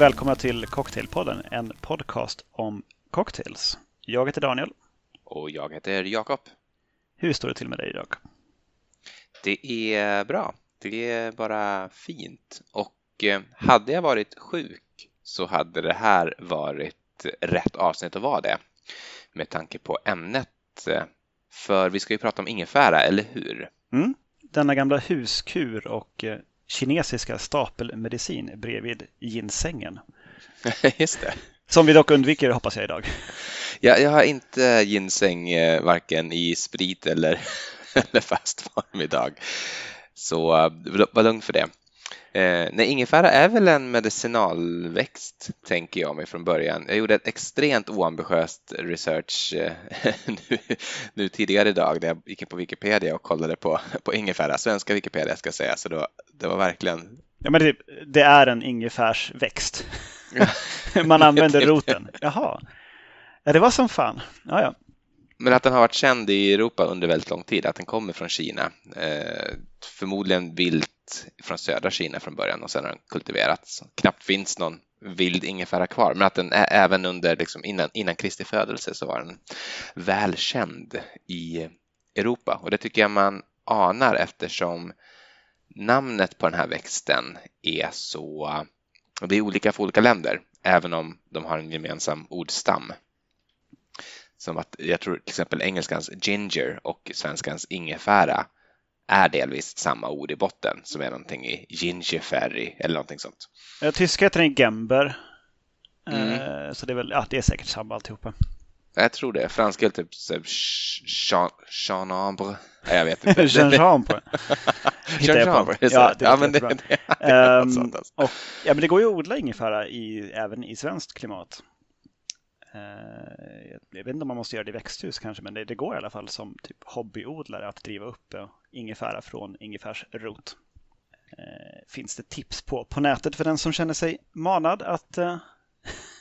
välkomna till Cocktailpodden, en podcast om cocktails. Jag heter Daniel. Och jag heter Jakob. Hur står det till med dig idag? Det är bra. Det är bara fint. Och eh, hade jag varit sjuk så hade det här varit rätt avsnitt att vara det. Med tanke på ämnet. För vi ska ju prata om ingefära, eller hur? Mm. Denna gamla huskur och eh, kinesiska stapelmedicin bredvid ginsängen. Just det. Som vi dock undviker hoppas jag idag. Ja, jag har inte ginseng eh, varken i sprit eller, eller fast form idag. Så eh, var lugn för det. Eh, nej, ingefära är väl en medicinalväxt, tänker jag mig från början. Jag gjorde ett extremt oambitiöst research eh, nu, nu, tidigare idag när jag gick in på Wikipedia och kollade på, på ingefära, svenska Wikipedia ska jag säga, så då, det var verkligen... Ja, men det, det är en ingefärsväxt. Man använder roten. Jaha. Ja, det var som fan. Ja, ja. Men att den har varit känd i Europa under väldigt lång tid, att den kommer från Kina. Eh, förmodligen vilt från södra Kina från början och sen har den kultiverats. Knappt finns någon vild ingefära kvar, men att den även under liksom innan, innan Kristi födelse så var den välkänd i Europa och det tycker jag man anar eftersom namnet på den här växten är så, det är olika för olika länder, även om de har en gemensam ordstam. Som att jag tror till exempel engelskans ginger och svenskans ingefära är delvis samma ord i botten som är någonting i gingerfärg eller någonting sånt. Ja, tyska heter den Gember. Mm. Eh, så det är väl, ja det är säkert samma alltihopa. Jag tror det. Franska är typ Jean-Ambre. Nej, jag vet inte. Jean-Ambre. Jean-Ambre. Ja, det ja, men det, det, det, um, och, ja, men det går ju att odla ingefära i, även i svenskt klimat. Eh, jag vet inte om man måste göra det i växthus kanske, men det, det går i alla fall som typ hobbyodlare att driva upp ingefära från ingefärsrot. Eh, finns det tips på på nätet för den som känner sig manad att eh,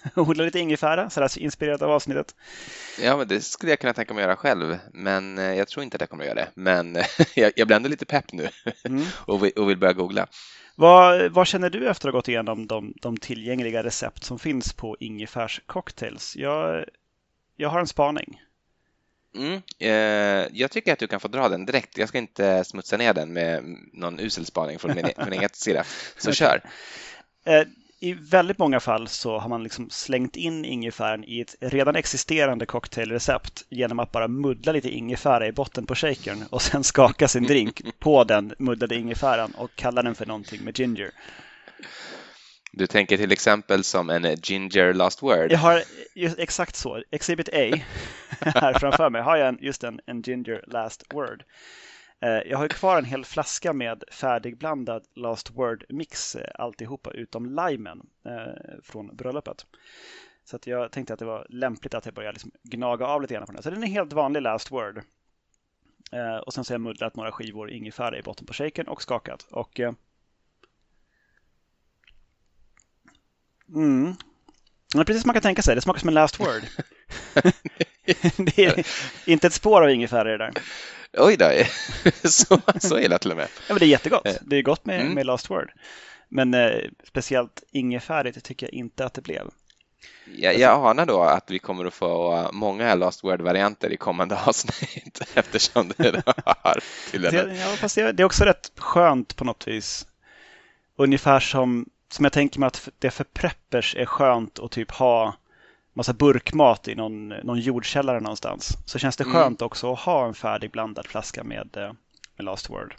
odla lite ingefära, sådär inspirerat av avsnittet. Ja, men det skulle jag kunna tänka mig att göra själv, men jag tror inte att jag kommer att göra det. Men jag, jag blir ändå lite pepp nu mm. och, vill, och vill börja googla. Vad, vad, känner du efter att ha gått igenom de, de tillgängliga recept som finns på ingefärscocktails? Jag, jag har en spaning. Mm, eh, jag tycker att du kan få dra den direkt. Jag ska inte smutsa ner den med någon usel spaning från min, min egen sida. Så kör! Eh, i väldigt många fall så har man liksom slängt in ingefäran i ett redan existerande cocktailrecept genom att bara muddla lite ingefära i botten på shakern och sen skaka sin drink på den muddlade ingefäran och kalla den för någonting med ginger. Du tänker till exempel som en ginger last word? Jag har exakt så. Exhibit A här framför mig har jag just en, en ginger last word. Eh, jag har kvar en hel flaska med färdigblandad Last Word-mix eh, alltihopa utom limen eh, från bröllopet. Så jag tänkte att det var lämpligt att jag börjar liksom gnaga av lite grann på den. Så den är helt vanlig Last Word. Och sen så har jag muddlat några skivor ingefära i botten på shaken och skakat. Och Mm. Det är precis som man kan tänka sig. Det smakar som en last word. det är inte ett spår av ingefära i det där. Oj då, så, så illa till och med. Ja, men det är jättegott. Eh, det är gott med, mm. med Last Word. Men eh, speciellt ingefärigt tycker jag inte att det blev. Jag, jag anar då att vi kommer att få många Last Word-varianter i kommande avsnitt eftersom det har till det, ja, fast det, det är också rätt skönt på något vis. Ungefär som, som jag tänker mig att det för preppers är skönt att typ ha massa burkmat i någon, någon jordkällare någonstans. Så känns det mm. skönt mm. också att ha en färdig blandad flaska med, eh, med Last Word.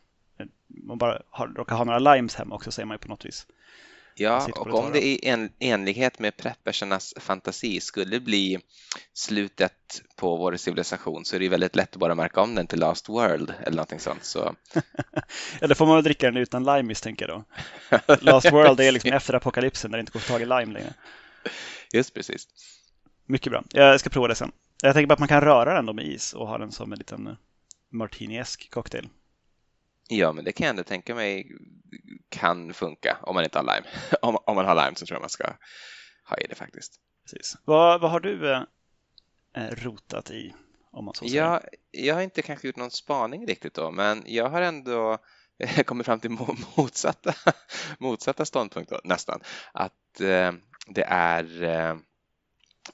Man bara har, råkar ha några limes hemma också säger man ju på något vis. Ja, och om det i en, enlighet med preppersernas fantasi skulle bli slutet på vår civilisation så är det väldigt lätt att bara märka om den till Last World eller någonting sånt. Så. eller får man dricka den utan lime misstänker jag då. Last World är liksom efter apokalypsen när det inte går att få tag i lime längre. Just precis. Mycket bra. Jag ska prova det sen. Jag tänker bara att man kan röra den då med is och ha den som en liten eh, martini-esk cocktail. Ja, men det kan jag ändå tänka mig kan funka om man inte har lime. om, om man har lime så tror jag man ska ha i det faktiskt. Precis. Vad, vad har du eh, eh rotat i? Om man så säger? Jag, jag har inte kanske gjort någon spaning riktigt då, men jag har ändå kommit fram till motsatta, motsatta ståndpunkt då, nästan. Att eh, det är eh,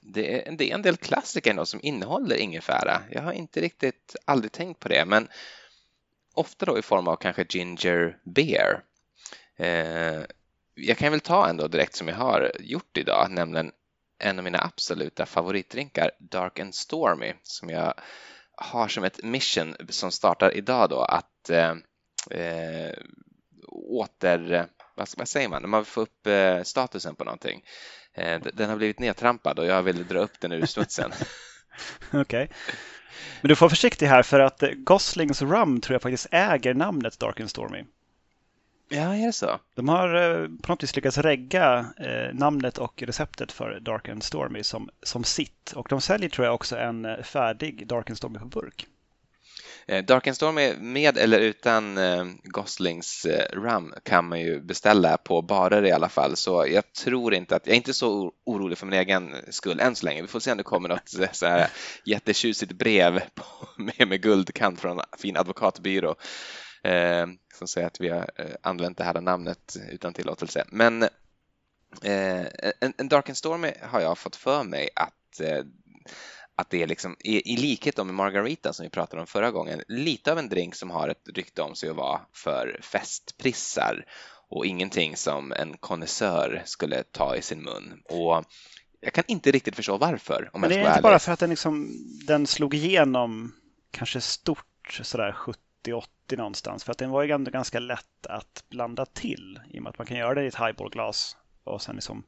det är, det är en del klassiker ändå som innehåller ingefära. Jag har inte riktigt aldrig tänkt på det, men ofta då i form av kanske ginger beer. Eh, jag kan väl ta en då direkt som jag har gjort idag, nämligen en av mina absoluta favoritdrinkar, Dark and Stormy, som jag har som ett mission som startar idag då att eh, eh åter, vad, vad, säger man, när man får upp eh, statusen på någonting. Eh, den har blivit nedtrampad och jag vill dra upp den ur smutsen. Okej. Okay. Men du får vara försiktig här för att Goslings Rum tror jag faktiskt äger namnet Dark and Stormy. Ja, är det så? De har eh, på något vis lyckats regga eh, namnet och receptet för Dark and Stormy som, som sitt. Och de säljer tror jag också en eh, färdig Dark and Stormy på burk. Eh, Dark and Stormy med eller utan eh, Goslings eh, rum kan man ju beställa på barer i alla fall. Så jag tror inte att, jag är inte så orolig för min egen skull än så länge. Vi får se om det kommer något så här jättetjusigt brev med, med guldkant från en fin advokatbyrå som säger att vi har använt det här namnet utan tillåtelse. Men en, en Dark and Stormy har jag fått för mig att att det är liksom, i, i likhet med Margarita som vi pratade om förra gången, lite av en drink som har ett rykte om sig att vara för festprissar och ingenting som en konnässör skulle ta i sin mun. Och jag kan inte riktigt förstå varför. Om Men det är inte bara för att den, liksom, den slog igenom kanske stort sådär 70 80 någonstans. För att den var ju ganska lätt att blanda till i och med att man kan göra det i ett highballglas och sen liksom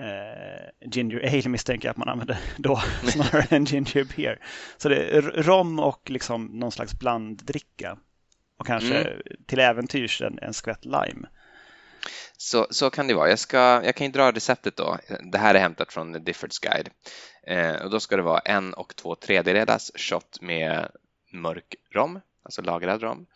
eh, ginger ale misstänker jag att man använder då snarare än ginger beer. Så det är rom och liksom någon slags blanddricka och kanske mm. till äventyrs en, en skvätt lime. Så, så kan det vara. Jag, ska, jag kan ju dra receptet då. Det här är hämtat från Diffords guide. Eh, och då ska det vara en och två tredjedelars shot med mörk rom, alltså lagrad rom.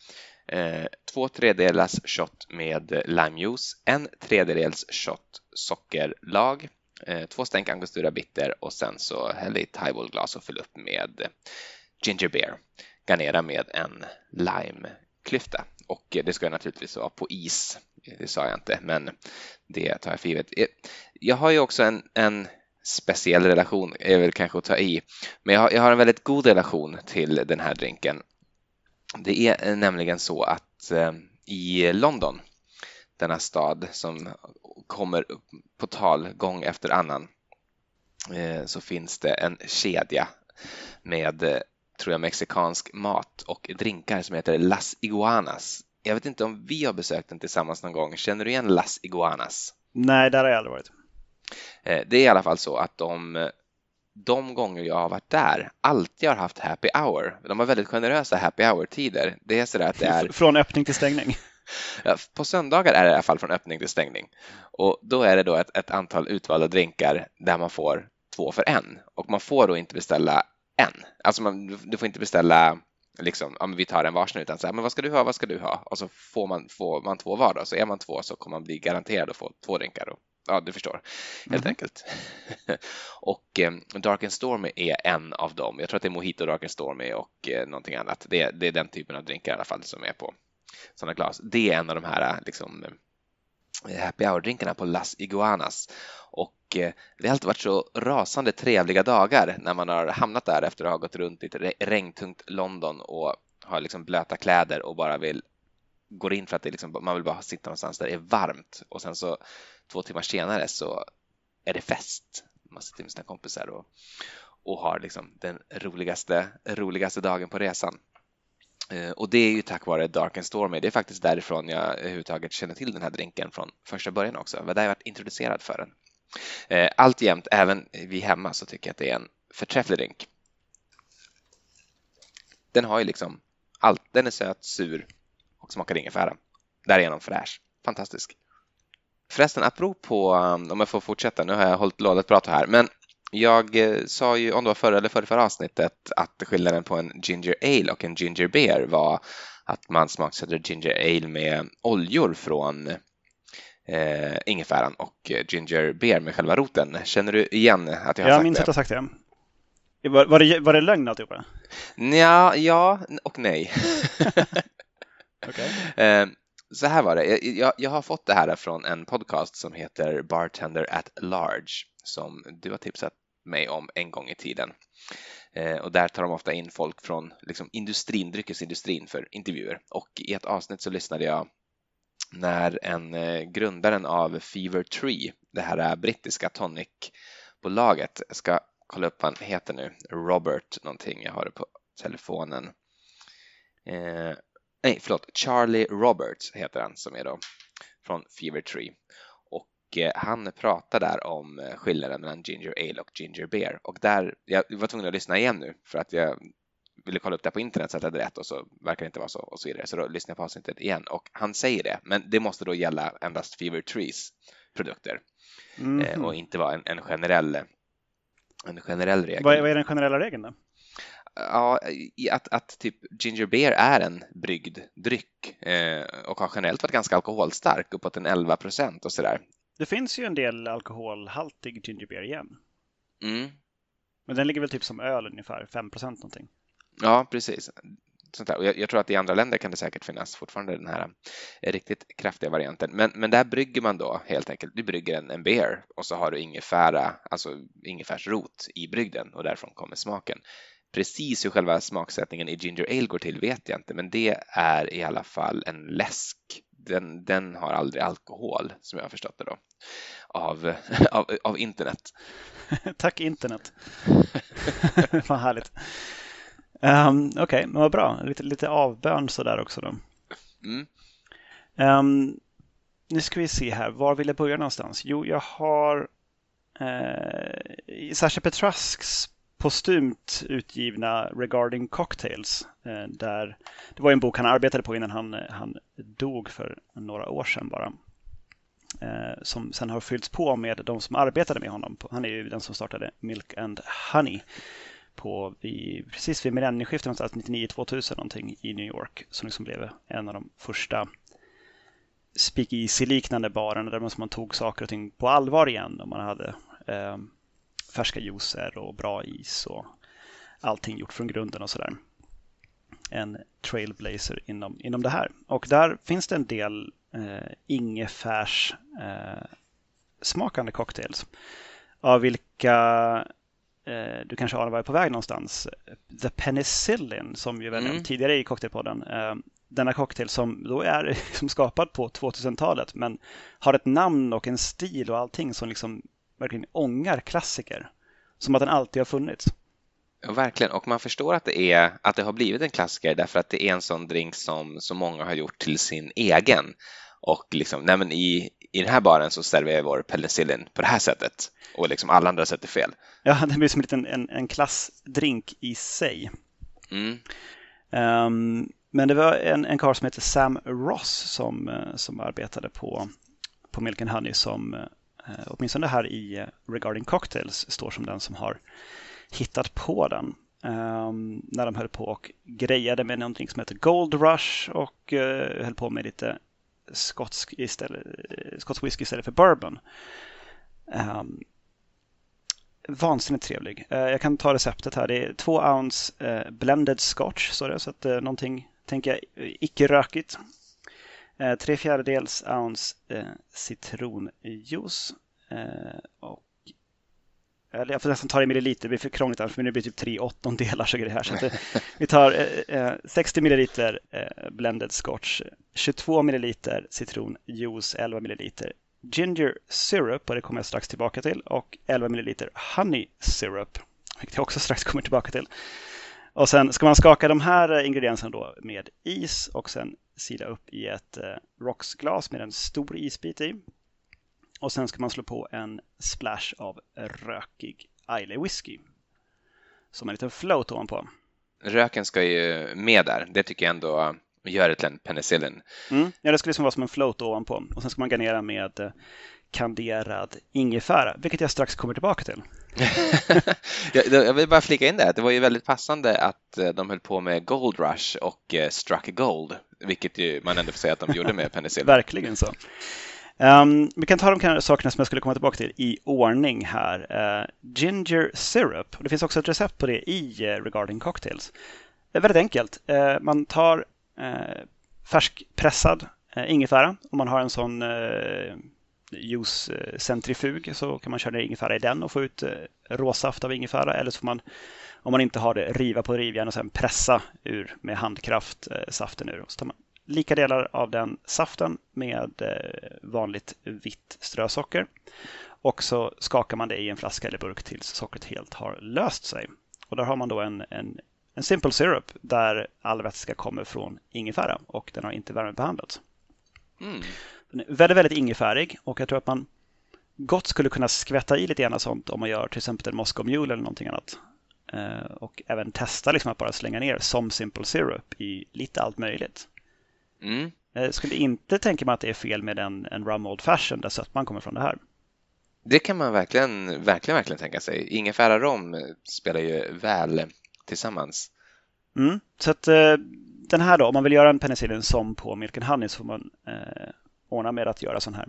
Eh, två tredjedels shot med limejuice, en tredjedels shot sockerlag, eh, två stänk angostura bitter och sen så häll i ett highballglas och fyll upp med ginger beer. Garnera med en limeklyfta och det ska naturligtvis vara på is. Det sa jag inte, men det tar jag för givet. Eh, jag har ju också en, en speciell relation är väl kanske att ta i. Men jag har, jag har en väldigt god relation till den här drinken. Det är nämligen så att eh, i London, denna stad som kommer på tal gång efter annan, eh, så finns det en kedja med, eh, tror jag, mexikansk mat och drinkar som heter Las Iguanas. Jag vet inte om vi har besökt den tillsammans någon gång. Känner du igen Las Iguanas? Nej, där har jag aldrig varit. Eh, det är i alla fall så att de, de gånger jag har varit där alltid har haft happy hour. De har väldigt generösa happy hour-tider. Det är sådär att det är... Från öppning till stängning? På söndagar är det i alla fall från öppning till stängning. Och då är det då ett, ett antal utvalda drinkar där man får två för en. Och man får då inte beställa en. Alltså man, du får inte beställa liksom, ja, men vi tar en varsin utan så här, men vad ska du ha, vad ska du ha? Och så får man, får man två var då, så är man två så kommer man bli garanterad att få två drinkar. Då ja, du förstår, helt mm. enkelt. och eh, Dark and Stormy är en av dem. Jag tror att det är Mojito, Dark and Stormy och eh, någonting annat. Det, det, är den typen av drinkar i alla fall som är på sådana glas. Det är en av de här liksom, eh, happy hour-drinkarna på Las Iguanas. Och eh, det har alltid varit så rasande trevliga dagar när man har hamnat där efter att ha gått runt i ett regntungt London och har liksom blöta kläder och bara vill går in för att det liksom, man vill bara sitta någonstans där det är varmt och sen så två timmar senare så är det fest. Man sitter med sina kompisar och, och har liksom den roligaste, roligaste dagen på resan. Eh, och det är ju tack vare Dark and Stormy. Det är faktiskt därifrån jag överhuvudtaget känner till den här drinken från första början också. Det var där jag varit introducerad för den. Eh, Alltjämt, även vi hemma, så tycker jag att det är en förträfflig drink. Den har ju liksom allt. Den är söt, sur och smakar ingefära. Därigenom fräsch. Fantastisk. Förresten, apropå, um, om jag får fortsätta, nu har jag hållit låda ett bra här, men jag eh, sa ju, om det var förra eller förra, förra avsnittet, att skillnaden på en ginger ale och en ginger beer var att man smaksätter ginger ale med oljor från eh, ingefäran och ginger beer med själva roten. Känner du igen att jag har jag sagt det? Jag minns att har sagt det. Var, var det. Var det lögn alltihopa? Ja, ja och nej. Ehm, så här var det. Jag, jag, har fått det här från en podcast som heter Bartender at Large som du har tipsat mig om en gång i tiden. Eh, och där tar de ofta in folk från liksom, industrin, dryckesindustrin för intervjuer. Och i ett avsnitt så lyssnade jag när en eh, grundaren av Fever Tree, det här eh, brittiska tonicbolaget, jag ska kolla upp vad han heter nu, Robert någonting, jag har det på telefonen. Eh, nej, förlåt, Charlie Roberts heter han som är då från Fever Tree. Och eh, han pratar där om eh, skillnaden mellan Ginger Ale och Ginger Beer. Och där, jag var tvungen att lyssna igen nu för att jag ville kolla upp det på internet så att jag hade rätt och så verkar det inte vara så och så vidare. Så då lyssnade jag på avsnittet igen och han säger det, men det måste då gälla endast Fever Trees produkter mm -hmm. och inte vara en, en, generell en generell regel. Vad är, vad är den generella regeln då? Ja, att, att typ ginger beer är en bryggd dryck eh, och har generellt varit ganska alkoholstark, uppåt en 11 procent och sådär. Det finns ju en del alkoholhaltig ginger beer igen. Mm. Men den ligger väl typ som öl ungefär, 5 procent någonting. Ja, precis. Sånt där. Och jag, jag, tror att i andra länder kan det säkert finnas fortfarande den här eh, riktigt kraftiga varianten. Men, men där brygger man då helt enkelt, du brygger en, en beer och så har du ingefära, alltså ingefärsrot i brygden och därifrån kommer smaken. Precis hur själva smaksättningen i ginger ale går till vet jag inte, men det är i alla fall en läsk. Den, den har aldrig alkohol som jag har förstått det då av, av, av internet. Tack internet. Vad härligt. Um, Okej, okay, men vad bra. Lite, lite avbön sådär också då. Mm. Um, nu ska vi se här, var vill jag börja någonstans? Jo, jag har eh, Sasha Petrasks postumt utgivna Regarding Cocktails. Eh, där, det var en bok han arbetade på innan han, eh, han dog för några år sedan bara. Eh, som sen har fyllts på med de som arbetade med honom. Han är ju den som startade Milk and Honey på vid, precis vid millennieskiftet, någonstans 99-2000 någonting i New York. Som liksom blev en av de första speakeasy-liknande barerna där man tog saker och ting på allvar igen. Och man hade eh, färska juicer och bra is och allting gjort från grunden och sådär. En trailblazer inom, inom det här. Och där finns det en del eh, ingefärs eh, smakande cocktails. Av vilka eh, du kanske anar var jag är på väg någonstans. The Penicillin som ju mm. tidigare i Cocktailpodden. Eh, denna cocktail som då är liksom skapad på 2000-talet men har ett namn och en stil och allting som liksom verkligen ångar klassiker. Som att den alltid har funnits. Ja, verkligen, och man förstår att det, är, att det har blivit en klassiker därför att det är en sån drink som så många har gjort till sin egen. Och liksom, nej men i, i den här baren så serverar vi vår penicillin på det här sättet och liksom alla andra sätt är fel. Ja, det blir som en liten en, en klassdrink i sig. Mm. Um, men det var en, en karl som heter Sam Ross som, eh, som arbetade på, på Milk and Honey som Eh, åtminstone här i eh, Regarding Cocktails står som den som har hittat på den. Um, när de höll på och grejade med någonting som heter Gold Rush och uh, höll på med lite skotsk, istället, eh, skotsk whisky istället för bourbon. Um, vansinnigt trevlig. Uh, jag kan ta receptet här. Det är två ounce uh, blended scotch, så, det, så att uh, någonting, tänker jag, icke rökigt. Eh, tre fjärdedels ounce eh, citronjuice. Eh, och eller jag får nästan ta det i milliliter, det blir för krångligt annars, men det blir typ tre åttondelar så här. Så att, vi tar eh, 60 milliliter eh, blended scotch, 22 milliliter citronjuice, 11 milliliter ginger syrup, och det kommer jag strax tillbaka till, och 11 milliliter honey syrup, vilket jag också strax kommer tillbaka till. Och sen ska man skaka de här ingredienserna då med is och sen sila upp i ett eh, rocksglas med en stor isbit i. Och sen ska man slå på en splash av rökig Islay whisky. Som en liten float ovanpå. Röken ska ju med där. Det tycker jag ändå gör det till en penicillin. Mm. Ja, det ska liksom vara som en float ovanpå. Och sen ska man garnera med eh, kanderad ingefära, vilket jag strax kommer tillbaka till. jag vill bara flika in det, det var ju väldigt passande att eh, de höll på med Gold Rush och eh, Struck Gold, vilket ju man ändå får säga att de gjorde med penicillin. Verkligen så. Um, vi kan ta de sakerna som jag skulle komma tillbaka till i ordning här. Uh, ginger syrup, det finns också ett recept på det i uh, Regarding Cocktails. Det är väldigt enkelt. Uh, man tar färskpressad ingefära. och man har en sån juicecentrifug så kan man köra ner ingefära i den och få ut eh, råsaft av ingefära. Eller så får man, om man inte har det, riva på rivjärn och sen pressa ur med handkraft eh, saften ur. Så tar man lika delar av den saften med eh, vanligt vitt strösocker. Och så skakar man det i en flaska eller burk tills sockret helt har löst sig. Och där har man då en, en, en simple syrup där all vätska kommer från ingefära och den har inte värmebehandlats. Mm. Väldigt, väldigt ingefärig och jag tror att man gott skulle kunna skvätta i lite grann sånt om man gör till exempel en Moscow Mule eller någonting annat. Eh, och även testa liksom att bara slänga ner som simple syrup i lite allt möjligt. Mm. Jag eh, skulle inte tänka mig att det är fel med en, en rum old fashion där sötman kommer från det här. Det kan man verkligen, verkligen, verkligen tänka sig. Ingefära rom spelar ju väl tillsammans. Mm. Så att eh, den här då, om man vill göra en penicillin som på Milk and Honey så får man eh, ordna med att göra sån här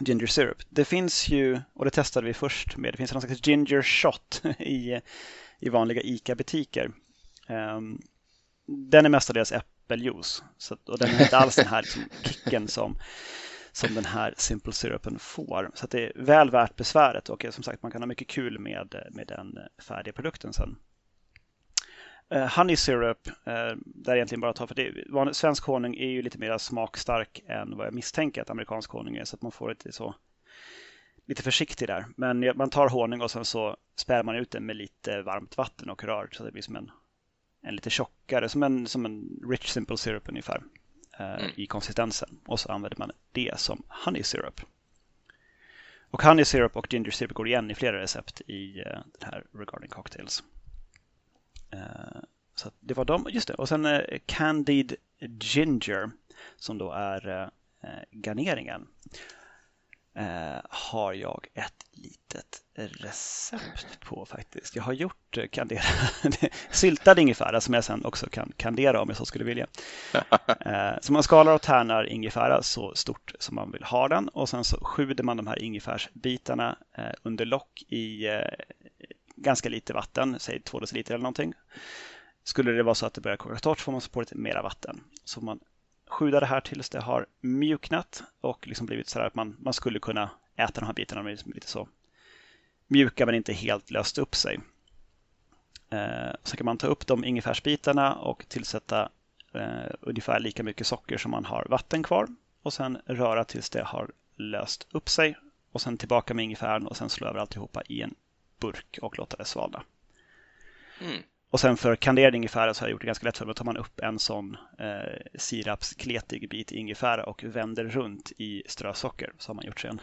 ginger syrup. Det finns ju, och det testade vi först med, det finns någon slags ginger shot i, i vanliga ICA-butiker. Um, den är mestadels äppeljuice så, och den har inte alls den här liksom, kicken som, som den här Simple Syrupen får. Så det är väl värt besväret och som sagt man kan ha mycket kul med, med den färdiga produkten sen. Uh, honey syrup, uh, där egentligen bara tar för det. Svensk honung är ju lite mer smakstark än vad jag misstänker att amerikansk honung är så att man får lite så lite försiktig där. Men man tar honung och sen så spär man ut den med lite varmt vatten och rör så det blir som en, en lite tjockare, som en, som en rich simple syrup ungefär uh, mm. i konsistensen. Och så använder man det som honey syrup. Och honey syrup och ginger syrup går igen i flera recept i den här regarding cocktails. Eh, så det var de, just det. Och sen eh, Candied Ginger som då är eh, garneringen. Har jag ett litet recept på faktiskt. Jag har gjort kanderad syltad ingefära som jag sen också kan kandera om jag så skulle vilja. Så man skalar och tärnar ingefära så stort som man vill ha den och sen så sjuder man de här ingefärsbitarna under lock i ganska lite vatten, säg 2 deciliter eller någonting. Skulle det vara så att det börjar koka torrt får man på lite mera vatten. Så man sjuda det här tills det har mjuknat och liksom blivit så att man, man skulle kunna äta de här bitarna med liksom lite så mjuka men inte helt löst upp sig. Eh, så kan man ta upp de ingefärsbitarna och tillsätta eh, ungefär lika mycket socker som man har vatten kvar och sen röra tills det har löst upp sig och sen tillbaka med ingefäran och sen slå över alltihopa i en burk och låta det svalna. Mm. Och sen för kandering ingefära så har jag gjort det ganska lätt för mig. Då tar man upp en sån eh, sirapskletig bit ingefära och vänder runt i strösocker. Så har man gjort sen.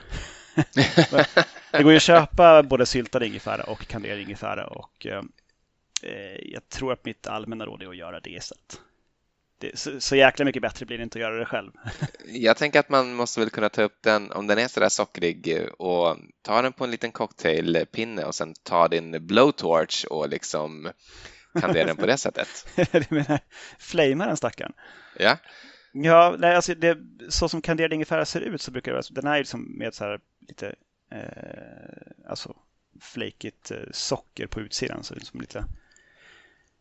det går ju att köpa både syltad ingefära och kanderad ingefära och eh, eh, jag tror att mitt allmänna råd är att göra det istället det, så, så jäkla mycket bättre blir det inte att göra det själv. Jag tänker att man måste väl kunna ta upp den, om den är sådär sockrig, och ta den på en liten cocktailpinne och sen ta din blowtorch och liksom kandera den på det sättet. du menar flamea den stackaren? Ja. Ja, nej, alltså det, så som kanderad ingefära ser ut så brukar det vara, den är liksom med så här lite, eh, alltså flakigt eh, socker på utsidan, så liksom lite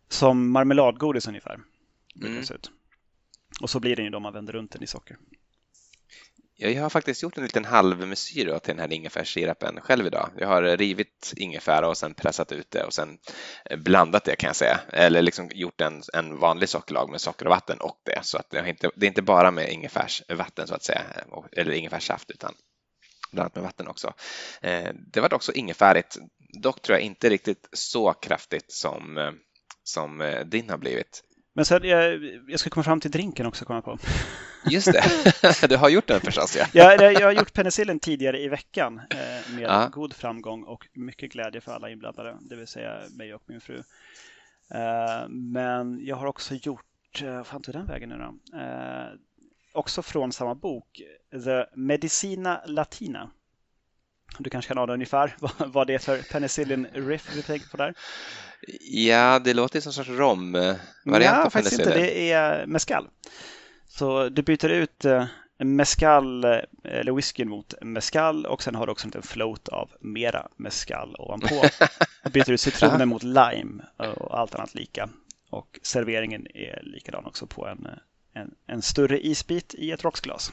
som marmeladgodis ungefär mm. Och så blir den ju då man vänder runt den i socker. Jag har faktiskt gjort en liten halvmesyr till den här ingefärssirapen själv idag. Jag har rivit ingefära och sen pressat ut det och sen eh, blandat det kan jag säga. Eller liksom gjort en, en vanlig sockerlag med socker och vatten och det. Så att det, är inte, det är inte bara med ingefärsvatten så att säga, eller ingefärssaft utan blandat med vatten också. Eh, det var också ingefärigt, dock tror jag inte riktigt så kraftigt som, eh, som din har blivit. Men sen, jag, jag ska komma fram till drinken också, komma på. Just det, du har gjort den förstås. Ja. ja, jag har gjort penicillin tidigare i veckan eh, med ja. god framgång och mycket glädje för alla inblandade, det vill säga mig och min fru. Eh, men jag har också gjort, vad fan tog den vägen nu då? Eh, också från samma bok, The Medicina Latina. Du kanske kan ana ungefär vad det är för penicillin riff du tänker på där? Ja, det låter som en sorts rom-variant ja, av faktiskt inte. Det är mescal. Så du byter ut eh, mescal eh, eller whiskyn mot mescal och sen har du också en liten float av mera mescal ovanpå. Du byter ut citronen mot lime och allt annat lika. Och serveringen är likadan också på en, en, en större isbit i ett rocksglas.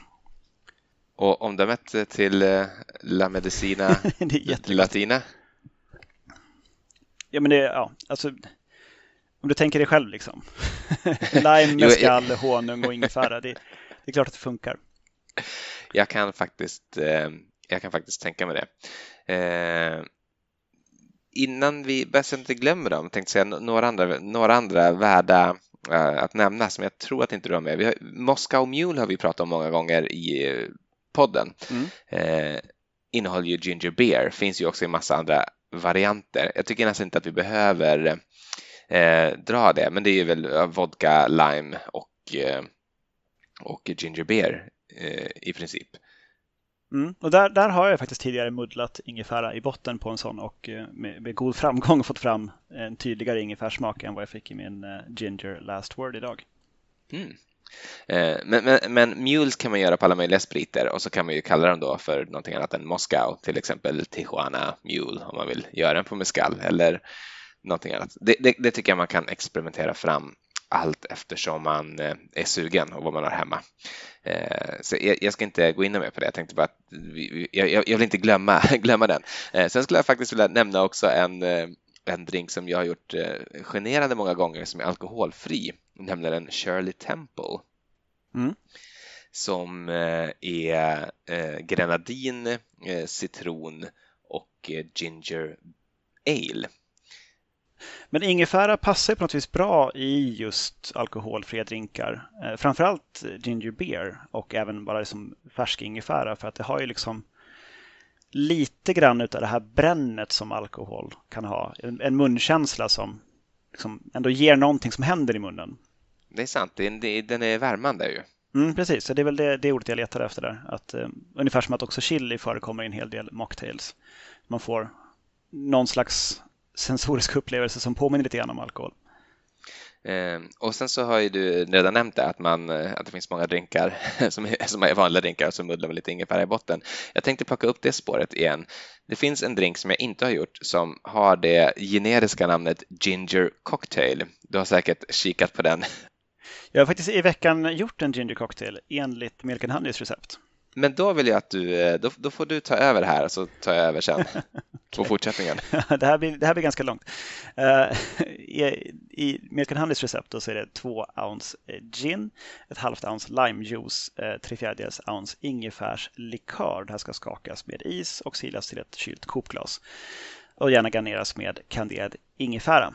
Och omdömet till eh, La Medicina Latina? Ja, men det, ja, alltså om du tänker dig själv liksom. Lime, mescal, honung och ingefära. Det, det, är klart att det funkar. Jag kan faktiskt, eh, jag kan faktiskt tänka mig det. Eh, innan vi, så inte glömmer dem, tänkte säga några andra, några andra värda att nämna som jag tror att inte du har med. Vi har, Moscow Mule har vi pratat om många gånger i podden. Mm. Uh, innehåller ju ginger beer, finns ju också i massa andra varianter. Jag tycker nästan inte att vi behöver uh, dra det, men det är ju väl vodka, lime och, och ginger beer i princip. Mm. Och där, där har jag faktiskt tidigare muddlat ingefära i botten på en sån och eh, med, med god framgång fått fram en tydligare ingefärssmak än vad jag fick i min uh, Ginger Last Word idag. Mm. Eh, men, men, men, mules kan man göra på alla möjliga spriter och så kan man ju kalla dem då för någonting annat än Moskau, till exempel Tijuana Mule om man vill göra den på mescal eller någonting annat. Det, det, det tycker jag man kan experimentera fram allt eftersom man eh, är sugen och vad man har hemma. Eh, så jag ska inte gå in mer på det. Jag tänkte bara att jag vill inte glömma, glömma den. Sen skulle jag faktiskt vilja nämna också en, en drink som jag har gjort generande många gånger som är alkoholfri, nämligen Shirley Temple. Mm. Som är grenadin, citron och ginger ale. Men ingefära passar på något vis bra i just alkoholfria drinkar. Eh, framförallt ginger beer och även bara liksom färsk ingefära för att det har ju liksom lite grann av det här brännet som alkohol kan ha. En, en munkänsla som liksom ändå ger någonting som händer i munnen. Det är sant, den är värmande ju. Mm, precis, så det är väl det, det ordet jag letar efter där. Att, uh, ungefär som att också chili förekommer i en hel del mocktails. Man får någon slags sensorisk upplevelse som påminner lite grann om alkohol. Eh, och sen så har ju du redan nämnt det, att, man, eh, att det finns många drinkar som är, som är vanliga drinkar som muddlar med lite ingefära i botten. Jag tänkte plocka upp det spåret igen. Det finns en drink som jag inte har gjort som har det generiska namnet Ginger Cocktail. Du har säkert kikat på den. Jag har faktiskt i veckan gjort en Ginger Cocktail enligt Milk and Honeys recept. Men då vill jag att du, eh, då, då får du ta över här så tar jag över sen på fortsättningen. det, här blir, det här blir ganska långt. Uh, I i Milk and Honeys recept så är det två ounce eh, gin, ett halvt ounce limejuice, uh, tre fjärdedels ounce ingefärslikör. Det här ska skakas med is och silas till ett kylt kopglas och gärna garneras med kanderad ingefära.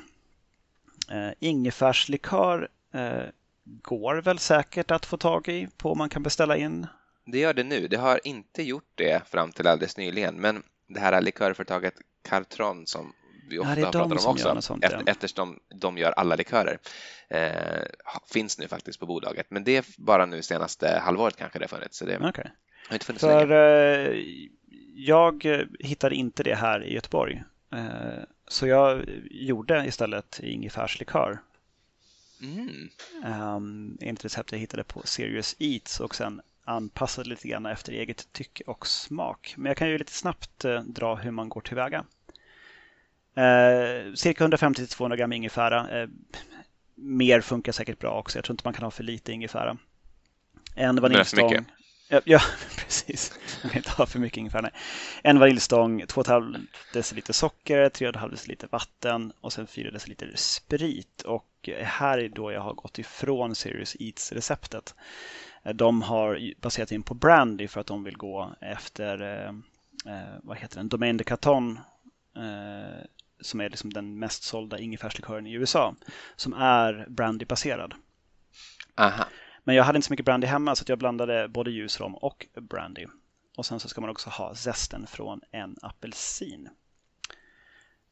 Uh, ingefärslikör uh, går väl säkert att få tag i på man kan beställa in det gör det nu. Det har inte gjort det fram till alldeles nyligen, men det här likörföretaget Cartron som vi ofta ja, har pratat om också, efter, eftersom de gör alla likörer, eh, finns nu faktiskt på bolaget. Men det är bara nu senaste halvåret kanske det har funnits. Så det okay. har inte funnits För, länge. Eh, jag hittade inte det här i Göteborg. Eh, så jag gjorde istället ingefärslikör. Mm. Um, enligt recept jag hittade på Serious Eats och sen anpassad lite grann efter eget tycke och smak. Men jag kan ju lite snabbt eh, dra hur man går tillväga. Eh, cirka 150-200 gram ingefära. Eh, mer funkar säkert bra också. Jag tror inte man kan ha för lite ingefära. En vaniljstång. Ja, ja, precis. Man kan inte ha för mycket ingefära. Nej. En vaniljstång, 2,5 deciliter socker, 3,5 deciliter vatten och sen 4 deciliter sprit. Och här är då jag har gått ifrån Serious Eats-receptet. De har baserat in på Brandy för att de vill gå efter eh, eh vad heter den? Domaine de Caton eh, som är liksom den mest sålda ingefärslikören i USA som är brandybaserad. Aha. Men jag hade inte så mycket brandy hemma så jag blandade både ljusrom och brandy. Och sen så ska man också ha zesten från en apelsin.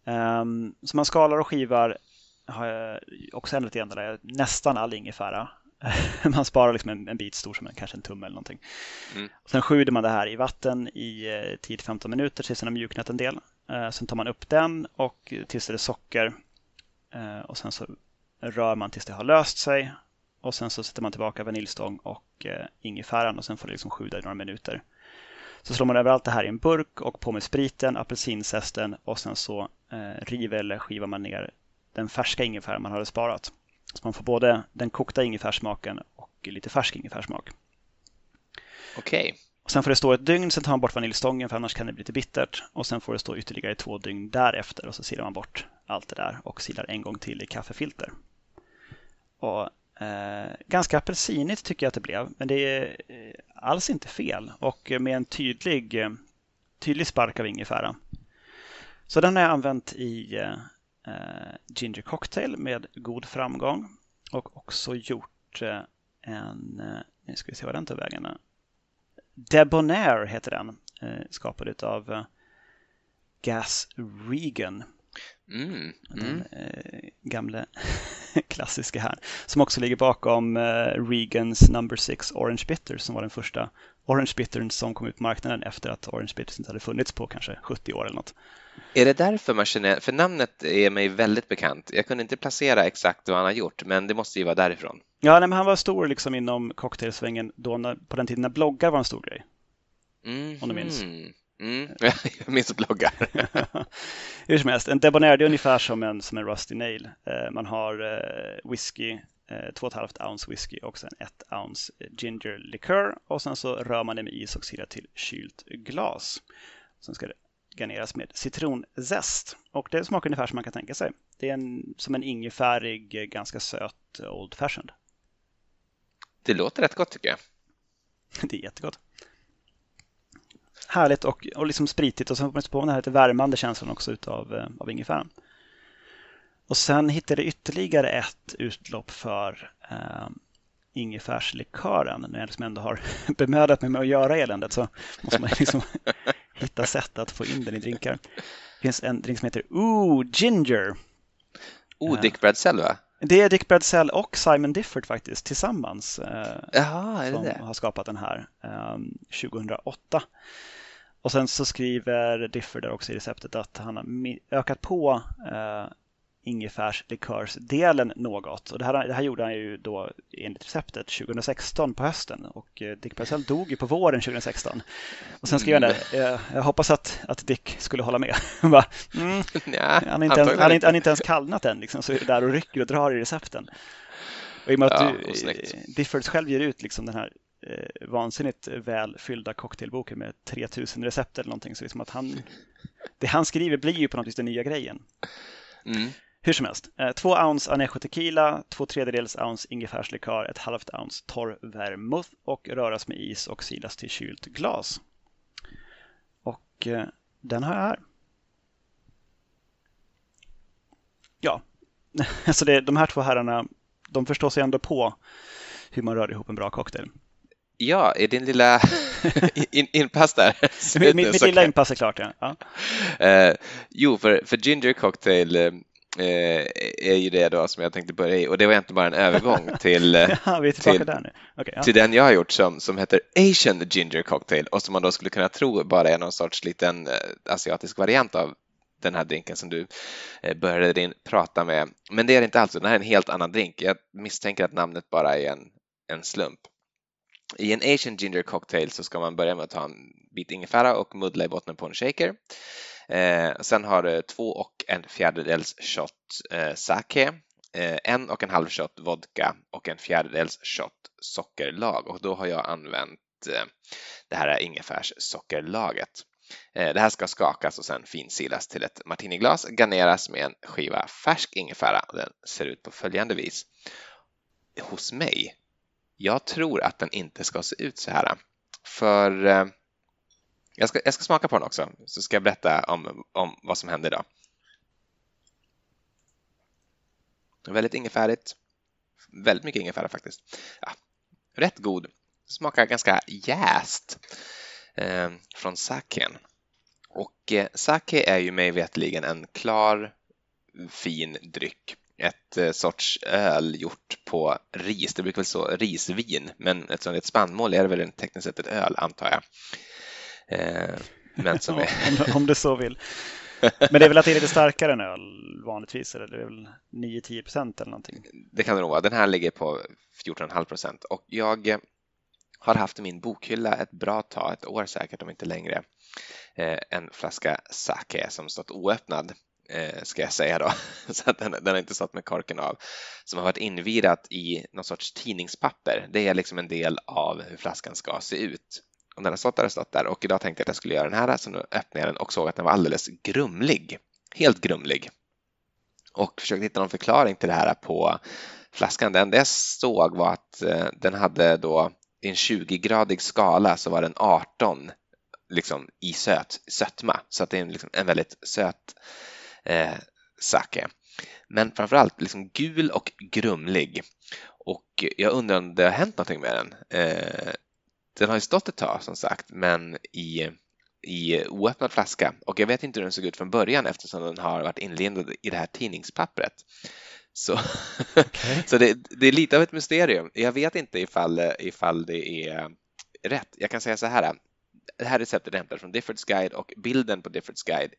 Um, så man skalar och skivar har jag också ändrat igen där. Nästan all ingefära man sparar liksom en, en, bit stor som en, kanske en tumme eller någonting. Mm. Sen sjuder man det här i vatten i eh, 10-15 minuter tills den har mjuknat en del. Eh, sen tar man upp den och tills det är socker. Eh, och sen så rör man tills det har löst sig. Och sen så sätter man tillbaka vaniljstång och eh, ingefäran och sen får det liksom sjuda i några minuter. Så slår man över allt det här i en burk och på med spriten, apelsinzesten och sen så eh, river eller skivar man ner den färska ingefäran man hade sparat. Så man får både den kokta ingefärssmaken och lite färsk ingefärssmak. Okej. Okay. Sen får det stå ett dygn, sen tar man bort vaniljstången för annars kan det bli lite bittert. Och sen får det stå ytterligare två dygn därefter och så silar man bort allt det där och silar en gång till i kaffefilter. Och, eh, ganska apelsinigt tycker jag att det blev, men det är eh, alls inte fel och med en tydlig, eh, tydlig spark av ingefära. Så den har jag använt i eh, Ginger Cocktail med god framgång och också gjort eh, en, eh, nu ska vi se vad den tar vägen. Debonair heter den, eh, skapad av eh, Gas Regan. Mm, Den mm. eh, gamle klassiska här. Som också ligger bakom eh, Regans Number 6 Orange Bitter som var den första Orange Bittern som kom ut på marknaden efter att Orange Bitters inte hade funnits på kanske 70 år eller något. Är det därför man känner, för namnet är mig väldigt bekant. Jag kunde inte placera exakt vad han har gjort, men det måste ju vara därifrån. Ja, nej, men han var stor liksom inom cocktailsvängen då när, på den tiden när bloggar var en stor grej. Mm. Om du minns. Mm. Jag minns bloggar. Hur som helst, en debonair är ungefär som en, som en Rusty Nail. Eh, man har eh, whisky, eh, 2,5 ounce whisky och sen 1 ounce ginger likör och sen så rör man det med is och silar till kylt glas. Sen ska det garneras med citronzest och det smakar ungefär som man kan tänka sig. Det är en, som en ingefärig, ganska söt Old Fashioned. Det låter rätt gott tycker jag. Det är jättegott. Härligt och, och liksom spritigt och sen får man på den här lite värmande känslan också utav, eh, av ingefäran. Och sen hittade jag ytterligare ett utlopp för eh, ingefärslikören. När jag liksom ändå har bemödat mig med att göra eländet så måste man liksom hitta sätt att få in den i drinkar. Det finns en drink som heter Ooh Ginger. Oh, Dick Bradsell va? Det är Dick Bradsell och Simon Difford faktiskt tillsammans. Eh, Jaha, som det? har skapat den här eh, 2008. Och sen så skriver Difford där också i receptet att han har ökat på eh, ingefärslikörsdelen något. Och det här, det här gjorde han ju då enligt receptet 2016 på hösten och eh, Dick Bradsell dog ju på våren 2016. Och sen skrev han det, jag, jag hoppas att, att Dick skulle hålla med. bara, mm, ja, han, är inte ens, han, är inte, han är inte ens kallnat än, liksom, så är det där och rycker och drar i recepten. Och i och med att ja, du, Difford själv ger ut liksom den här eh, vansinnigt väl fyllda cocktailboken med 3000 recept eller någonting, så liksom att han, det han skriver blir ju på något vis den nya grejen. Mm. Hur som helst, eh, två ounce anejo tequila, två tredjedels ounce ingefärslikör, ett halvt ounce torr vermouth och röras med is och silas till kylt glas. Och eh, den har jag här. Ja, alltså det, de här två herrarna, de förstår sig ändå på hur man rör ihop en bra cocktail. Ja, är din lilla in, inpass där? mitt, mitt lilla inpass är klart, ja. ja. Uh, jo, för, för Ginger Cocktail Eh, är ju det då som jag tänkte börja i och det var egentligen bara en övergång till, ja, vi är till. Okay, ja. till den jag har gjort som, som heter Asian Ginger Cocktail och som man då skulle kunna tro bara är någon sorts liten eh, asiatisk variant av den här drinken som du eh, började din prata med. Men det är det inte alls, den här är en helt annan drink. Jag misstänker att namnet bara är en, en slump. I en Asian Ginger Cocktail så ska man börja med att ta en bit ingefära och muddla i botten på en shaker. Eh, sen har du två och en fjärdedels shot eh, sake, eh, en och en halv shot vodka och en fjärdedels shot sockerlag och då har jag använt eh, det här ingefärssockerlaget. Eh, det här ska skakas och sen finsilas till ett martiniglas, garneras med en skiva färsk ingefära. Den ser ut på följande vis. Hos mig, jag tror att den inte ska se ut så här. För eh, jag ska, jag ska smaka på den också, så ska jag berätta om, om vad som hände idag. Väldigt ingefärigt. Väldigt mycket ingefära faktiskt. Ja, rätt god. Smakar ganska jäst eh, från saken. Och eh, sake är ju mig vetligen en klar, fin dryck. Ett eh, sorts öl gjort på ris. Det brukar väl stå risvin, men eftersom det är ett spannmål är det väl tekniskt sett ett öl antar jag. Eh, men som är... om, om du så vill. Men det är väl att det är lite starkare än öl vanligtvis? Eller det är väl 9-10 procent eller någonting? Det kan det nog vara. Den här ligger på 14,5 procent och jag eh, har haft i min bokhylla ett bra tag, ett år säkert om inte längre, eh, en flaska sake som stått oöppnad ska jag säga då, så att den, den har inte satt med korken av, som har varit invirat i någon sorts tidningspapper. Det är liksom en del av hur flaskan ska se ut. Och den har stått där och stått där och idag tänkte jag att jag skulle göra den här, så nu öppnade jag den och såg att den var alldeles grumlig. Helt grumlig. Och försökte hitta någon förklaring till det här på flaskan. Det enda jag såg var att eh, den hade då i en 20-gradig skala så var den 18 liksom i söt, sötma, så att det är en, liksom, en väldigt söt eh, sake. Men framförallt liksom gul och grumlig. Och jag undrar om det har hänt någonting med den. Eh, den har ju stått ett tag som sagt, men i, i oöppnad flaska och jag vet inte hur den såg ut från början eftersom den har varit inlindad i det här tidningspappret. Så, okay. så det, det, är lite av ett mysterium. Jag vet inte ifall, ifall det är rätt. Jag kan säga så här. Det här receptet är hämtat från Diffords Guide och bilden på Diffords Guide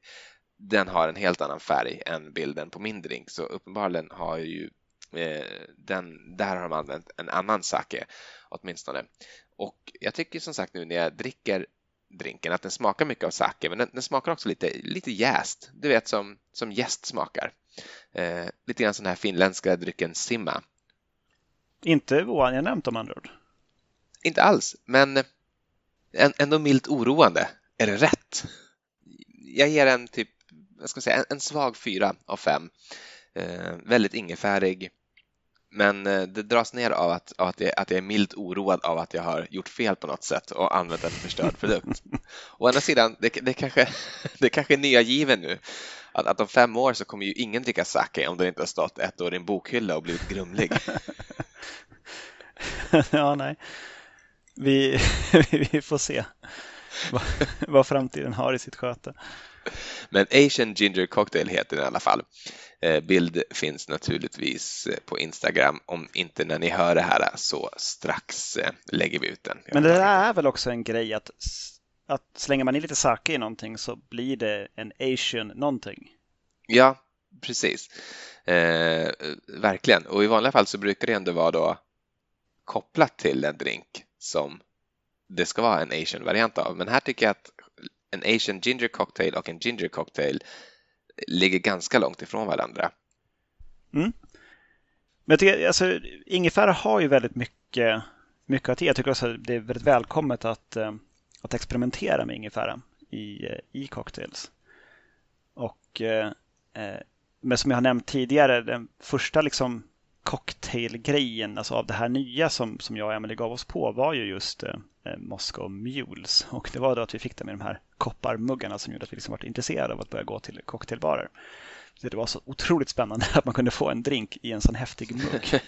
den har en helt annan färg än bilden på min drink så uppenbarligen har ju eh, den, där har de använt en annan sake åtminstone. Och jag tycker som sagt nu när jag dricker drinken att den smakar mycket av sake men den, den smakar också lite, lite jäst. Du vet som, som jäst smakar. Eh, lite grann sån här finländska drycken simma. Inte oangenämt om andra ord. Inte alls, men ändå milt oroande. Är det rätt? Jag ger en typ, jag ska säga, en, en svag fyra av fem. Eh, väldigt ingefärig. Men eh, det dras ner av att, av att, jag, att jag är milt oroad av att jag har gjort fel på något sätt och använt en förstörd produkt. Å andra sidan, det, det, kanske, det kanske är nya given nu att, att om fem år så kommer ju ingen dricka sake om den inte har stått ett år i en bokhylla och blivit grumlig. ja, nej. Vi, vi får se vad, vad framtiden har i sitt sköte. Men Asian Ginger Cocktail heter den i alla fall. Eh, bild finns naturligtvis eh, på Instagram. Om inte när ni hör det här så strax eh, lägger vi ut den. Men det där är väl också en grej att att slänger man in lite sake i någonting så blir det en Asian någonting. Ja, precis. Eh, verkligen. Och i vanliga fall så brukar det ändå vara då kopplat till en drink som det ska vara en Asian variant av. Men här tycker jag att en Asian ginger cocktail och en ginger cocktail ligger ganska långt ifrån varandra. Mm. Men jag tycker, alltså, ingefära har ju väldigt mycket, mycket att ge. Jag tycker också att det är väldigt välkommet att eh, att experimentera med ingefära i, eh, i cocktails. Och, eh, eh, men som jag har nämnt tidigare, den första liksom cocktailgrejen alltså av det här nya som, som jag och Emily gav oss på var ju just eh, Moscow Mules. Och det var då att vi fick det med de här kopparmuggarna som gjorde att vi liksom var intresserade av att börja gå till cocktailbarer. Så det var så otroligt spännande att man kunde få en drink i en sån häftig mugg.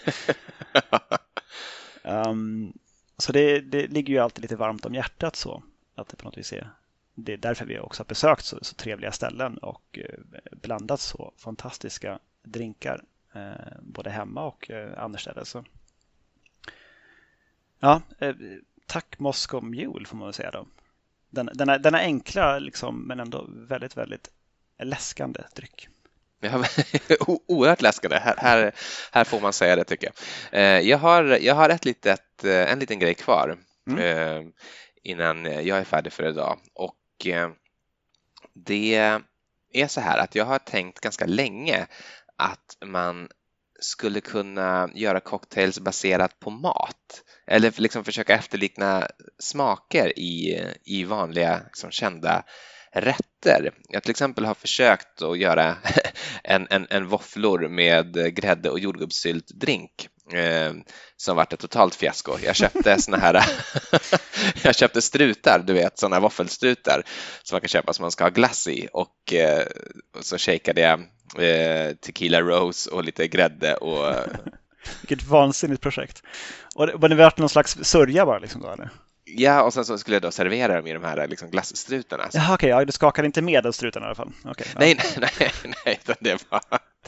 um, Så det, det ligger ju alltid lite varmt om hjärtat så. Att det på något vis är, det är därför vi också har besökt så, så trevliga ställen och eh, blandat så fantastiska drinkar. Eh, både hemma och eh, annorstädes. Så. Ja, eh, tack Moscow Mule får man väl säga då. Den, denna, denna enkla liksom, men ändå väldigt, väldigt läskande dryck. Ja, oerhört läskande. Här, här, här, får man säga det tycker jag. Eh, jag har, jag har ett litet, eh, en liten grej kvar mm. Eh, innan jag är färdig för idag och det är så här att jag har tänkt ganska länge att man skulle kunna göra cocktails baserat på mat eller liksom försöka efterlikna smaker i, i vanliga liksom, kända rätter. Jag till exempel har försökt att göra en, en, en våfflor med grädde och jordgubbssyltdrink eh, som vart ett totalt fiasko. Jag köpte såna här, jag köpte strutar, du vet sådana våffelstrutar som man kan köpa som man ska ha glass i och, eh, och så shakade jag eh, tequila rose och lite grädde och Vilket vansinnigt projekt. Och var det värt någon slags sörja bara? Liksom då, eller? Ja, och sen så skulle jag då servera dem i de här liksom glasstrutarna. Jaha, okej, okay, ja, du skakade inte med den struten i alla fall? Okay, ja. Nej, nej, nej, nej det, var,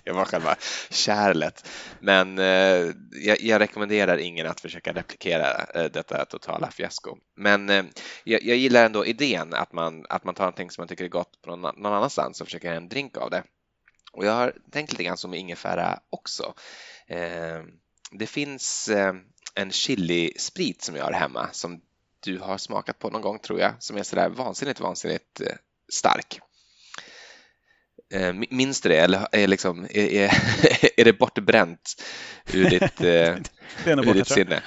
det var själva kärlet. Men eh, jag, jag, rekommenderar ingen att försöka replikera eh, detta totala fiasko. Men eh, jag, jag, gillar ändå idén att man, att man tar någonting som man tycker är gott på någon, någon annanstans och försöker göra en drink av det. Och jag har tänkt lite grann som ingefära också. Eh, det finns eh, en chilisprit som jag har hemma som du har smakat på någon gång tror jag, som är sådär vansinnigt, vansinnigt eh, stark. Eh, minns du det eller är, liksom, är, är, är det bortbränt ur ditt, eh, ur ditt sinne?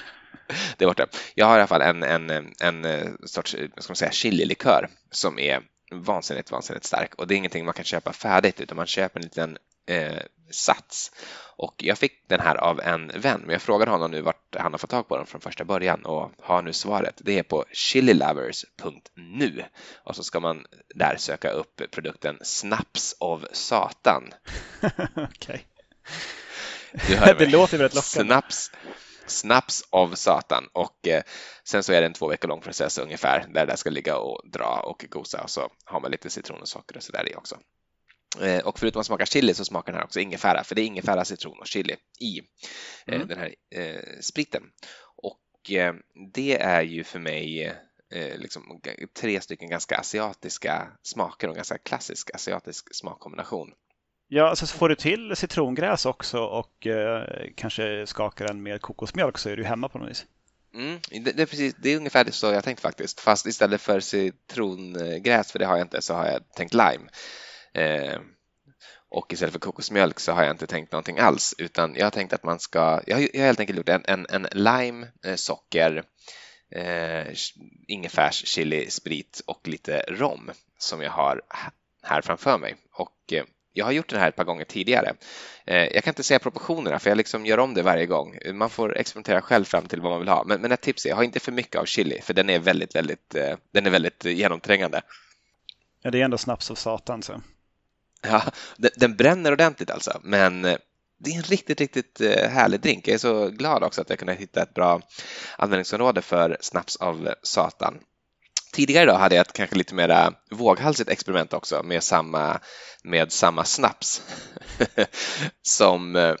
Det är borta. Jag har i alla fall en, en, en sorts ska man säga, chililikör som är vansinnigt, vansinnigt stark och det är ingenting man kan köpa färdigt utan man köper en liten eh, sats. Och jag fick den här av en vän, men jag frågade honom nu vart han har fått tag på den från första början och har nu svaret. Det är på chililovers.nu och så ska man där söka upp produkten Snaps of Satan. Okej. det låter väldigt lockande. Snaps, snaps av Satan och eh, sen så är det en två veckor lång process ungefär där det ska ligga och dra och gosa och så har man lite citron och socker och så där i också. Eh, och förutom att smaka chili så smakar den här också ingefära, för det är ingefära, citron och chili i eh, mm. den här spriten. Och det är ju för mig liksom, tre stycken ganska asiatiska smaker och ganska klassisk asiatisk smakkombination. Ja, alltså så får du till citrongräs också och eh, kanske skakar den med kokosmjölk så är du hemma på något vis. Mm, det, det, är precis, det är ungefär så jag tänkt faktiskt, fast istället för citrongräs, för det har jag inte, så har jag tänkt lime. Eh, och istället för kokosmjölk så har jag inte tänkt någonting alls utan jag har tänkt att man ska, jag har, jag har helt enkelt gjort en, en, en lime, eh, socker, eh, ingefärs, chili, sprit och lite rom som jag har här framför mig. Och eh, jag har gjort den här ett par gånger tidigare. Eh, jag kan inte säga proportionerna för jag liksom gör om det varje gång. Man får experimentera själv fram till vad man vill ha. Men, men ett tips är, ha inte för mycket av chili för den är väldigt, väldigt, den är väldigt genomträngande. Ja, det är ändå snaps av satan så. Ja, den, den bränner ordentligt alltså, men eh, det är en riktigt, riktigt eh, härlig drink. Jag är så glad också att jag kunde hitta ett bra användningsområde för snaps av satan. Tidigare idag hade jag ett kanske lite mer våghalsigt experiment också med samma, med samma snaps som eh,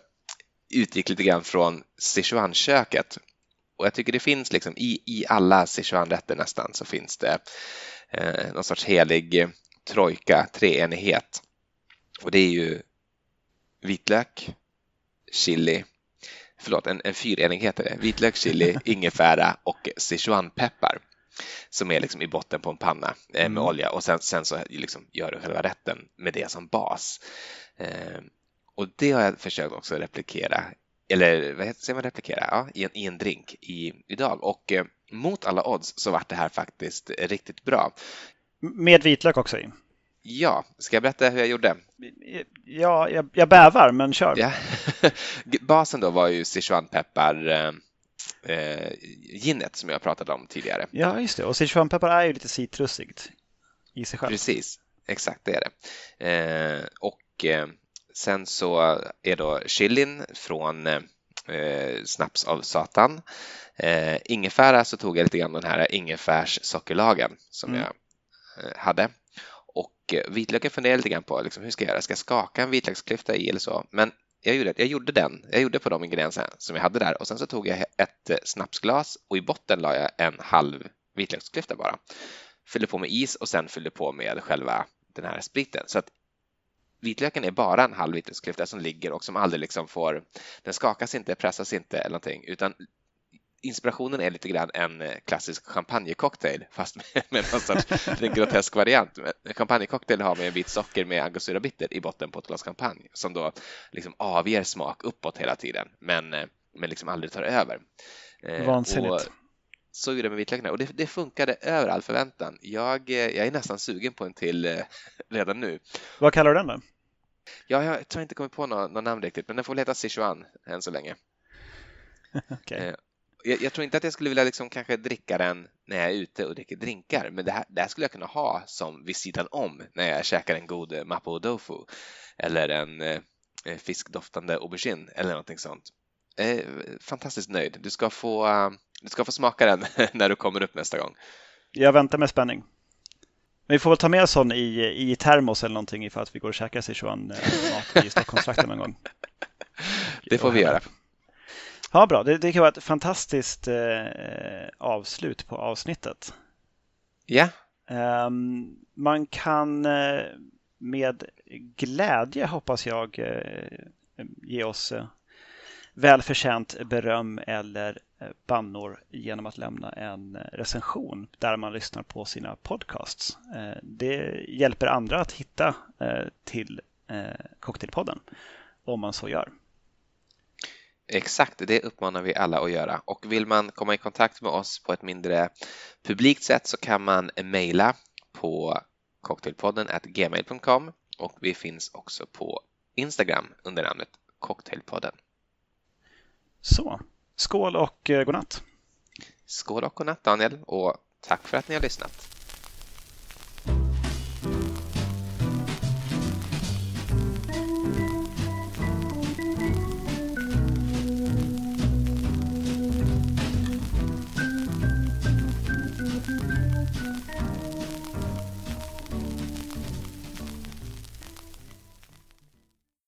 utgick lite grann från Sichuan-köket. Och jag tycker det finns liksom i, i alla Sichuan-rätter nästan så finns det eh, någon sorts helig trojka, treenighet och det är ju vitlök, chili, förlåt, en, en fyrenighet är det. Vitlök, chili, ingefära och sichuanpeppar som är liksom i botten på en panna eh, med mm. olja och sen, sen så liksom gör du själva rätten med det som bas. Eh, och det har jag försökt också replikera, eller vad heter, säger man replikera? Ja, i en, i en drink i, idag och eh, mot alla odds så vart det här faktiskt riktigt bra. Med vitlök också i? Ja, ska jag berätta hur jag gjorde? Ja, jag, jag bävar, men kör. Ja. Basen då var ju Sichuanpeppar eh, ginnet som jag pratade om tidigare. Ja, just det. Och Sichuanpeppar är ju lite citrusigt i sig själv. Precis, exakt det är det. Eh, och eh, sen så är då chilin från eh, Snaps av Satan. Eh, ingefära så tog jag lite grann den här ingefärs sockerlagen som mm. jag eh, hade vitlöken funderade lite grann på liksom, hur ska jag göra? Ska jag skaka en vitlöksklyfta i eller så? Men jag gjorde, jag gjorde den. Jag gjorde på de ingredienserna som jag hade där och sen så tog jag ett eh, snapsglas och i botten la jag en halv vitlöksklyfta bara. Fyllde på med is och sen fyllde på med själva den här spriten. Så att vitlöken är bara en halv vitlöksklyfta som ligger och som aldrig liksom får, den skakas inte, pressas inte eller någonting utan inspirationen är lite grann en eh, klassisk champagnecocktail fast med, med någon sorts en grotesk variant. En champagnecocktail har med en bit socker med angostura bitter i botten på ett glas champagne som då liksom avger smak uppåt hela tiden men, eh, men liksom aldrig tar över. Eh, Vansinnigt. så gjorde det med vitlökarna och det, det, funkade över all förväntan. Jag, jag är nästan sugen på en till redan nu. Vad kallar du den då? Ja, jag tror inte kommit på något, något namn riktigt, men den får väl heta Sichuan än så länge. okay jag, jag, tror inte att jag skulle vilja liksom kanske dricka den när jag är ute och dricker drinkar, men det här, det här skulle jag kunna ha som vid sidan om när jag käkar en god eh, mapo tofu eller en eh, eh, fiskdoftande aubergine eller någonting sånt. Eh, fantastiskt nöjd. Du ska få, uh, du ska få smaka den när du kommer upp nästa gång. Jag väntar med spänning. Men vi får väl ta med sån i, i termos eller någonting ifall att vi går och käkar Sichuan-mat i Stockholmstrakten någon gång. Det får vi göra. Ja, bra. Det, det kan vara ett fantastiskt eh, avslut på avsnittet. Ja. Um, man kan eh, med glädje, hoppas jag, eh, ge oss eh, välförtjänt beröm eller bannor genom att lämna en recension där man lyssnar på sina podcasts. Det hjälper andra att hitta till Cocktailpodden om man så gör. Exakt, det uppmanar vi alla att göra. Och vill man komma i kontakt med oss på ett mindre publikt sätt så kan man mejla på cocktailpodden gmail.com och vi finns också på Instagram under namnet Cocktailpodden. Så, skål och eh, godnatt! Skål och godnatt Daniel och tack för att ni har lyssnat!